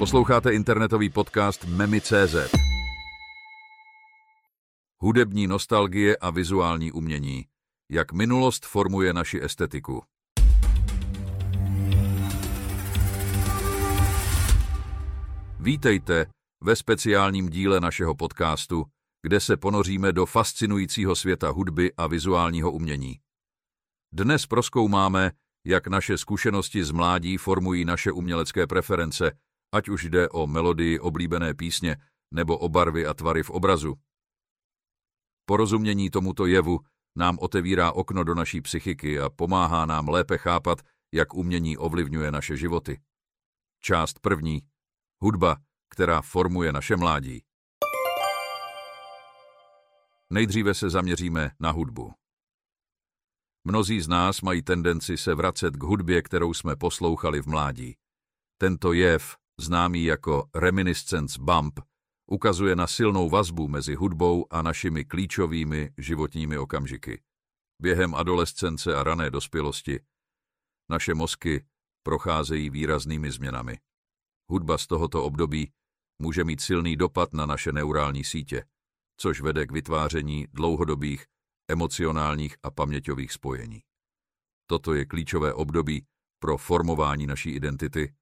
Posloucháte internetový podcast Memi.cz. Hudební nostalgie a vizuální umění. Jak minulost formuje naši estetiku. Vítejte ve speciálním díle našeho podcastu, kde se ponoříme do fascinujícího světa hudby a vizuálního umění. Dnes proskoumáme, jak naše zkušenosti z mládí formují naše umělecké preference, ať už jde o melodii oblíbené písně nebo o barvy a tvary v obrazu. Porozumění tomuto jevu nám otevírá okno do naší psychiky a pomáhá nám lépe chápat, jak umění ovlivňuje naše životy. Část první. Hudba, která formuje naše mládí. Nejdříve se zaměříme na hudbu. Mnozí z nás mají tendenci se vracet k hudbě, kterou jsme poslouchali v mládí. Tento jev, známý jako reminiscence bump, ukazuje na silnou vazbu mezi hudbou a našimi klíčovými životními okamžiky. Během adolescence a rané dospělosti naše mozky procházejí výraznými změnami. Hudba z tohoto období může mít silný dopad na naše neurální sítě, což vede k vytváření dlouhodobých emocionálních a paměťových spojení. Toto je klíčové období pro formování naší identity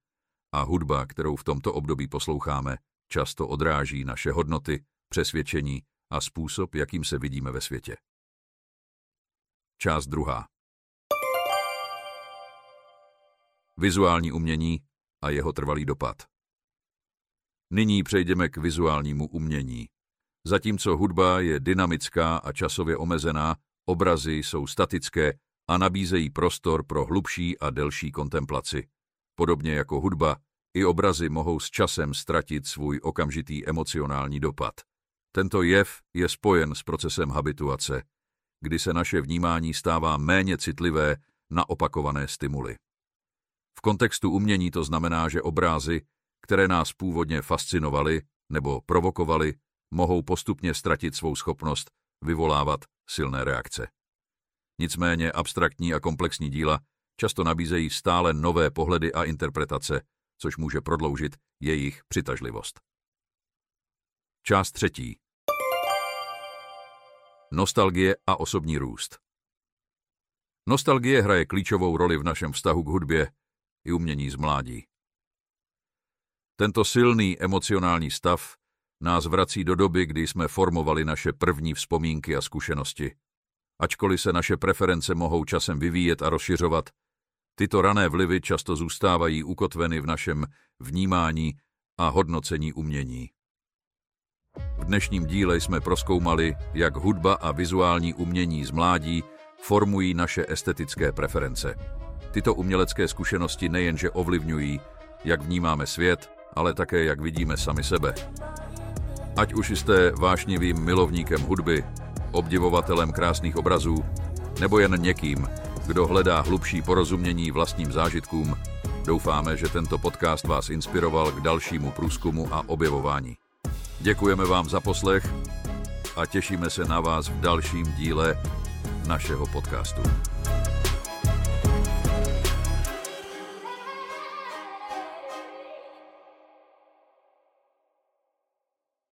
a hudba, kterou v tomto období posloucháme, často odráží naše hodnoty, přesvědčení a způsob, jakým se vidíme ve světě. Část druhá. Vizuální umění a jeho trvalý dopad. Nyní přejdeme k vizuálnímu umění. Zatímco hudba je dynamická a časově omezená, obrazy jsou statické a nabízejí prostor pro hlubší a delší kontemplaci. Podobně jako hudba, i obrazy mohou s časem ztratit svůj okamžitý emocionální dopad. Tento jev je spojen s procesem habituace, kdy se naše vnímání stává méně citlivé na opakované stimuly. V kontextu umění to znamená, že obrázy, které nás původně fascinovaly nebo provokovaly, mohou postupně ztratit svou schopnost vyvolávat silné reakce. Nicméně abstraktní a komplexní díla často nabízejí stále nové pohledy a interpretace, což může prodloužit jejich přitažlivost. Část třetí. Nostalgie a osobní růst. Nostalgie hraje klíčovou roli v našem vztahu k hudbě i umění z mládí. Tento silný emocionální stav nás vrací do doby, kdy jsme formovali naše první vzpomínky a zkušenosti. Ačkoliv se naše preference mohou časem vyvíjet a rozšiřovat, tyto rané vlivy často zůstávají ukotveny v našem vnímání a hodnocení umění. V dnešním díle jsme proskoumali, jak hudba a vizuální umění z mládí formují naše estetické preference. Tyto umělecké zkušenosti nejenže ovlivňují, jak vnímáme svět, ale také jak vidíme sami sebe. Ať už jste vášnivým milovníkem hudby, obdivovatelem krásných obrazů, nebo jen někým, kdo hledá hlubší porozumění vlastním zážitkům, doufáme, že tento podcast vás inspiroval k dalšímu průzkumu a objevování. Děkujeme vám za poslech a těšíme se na vás v dalším díle našeho podcastu.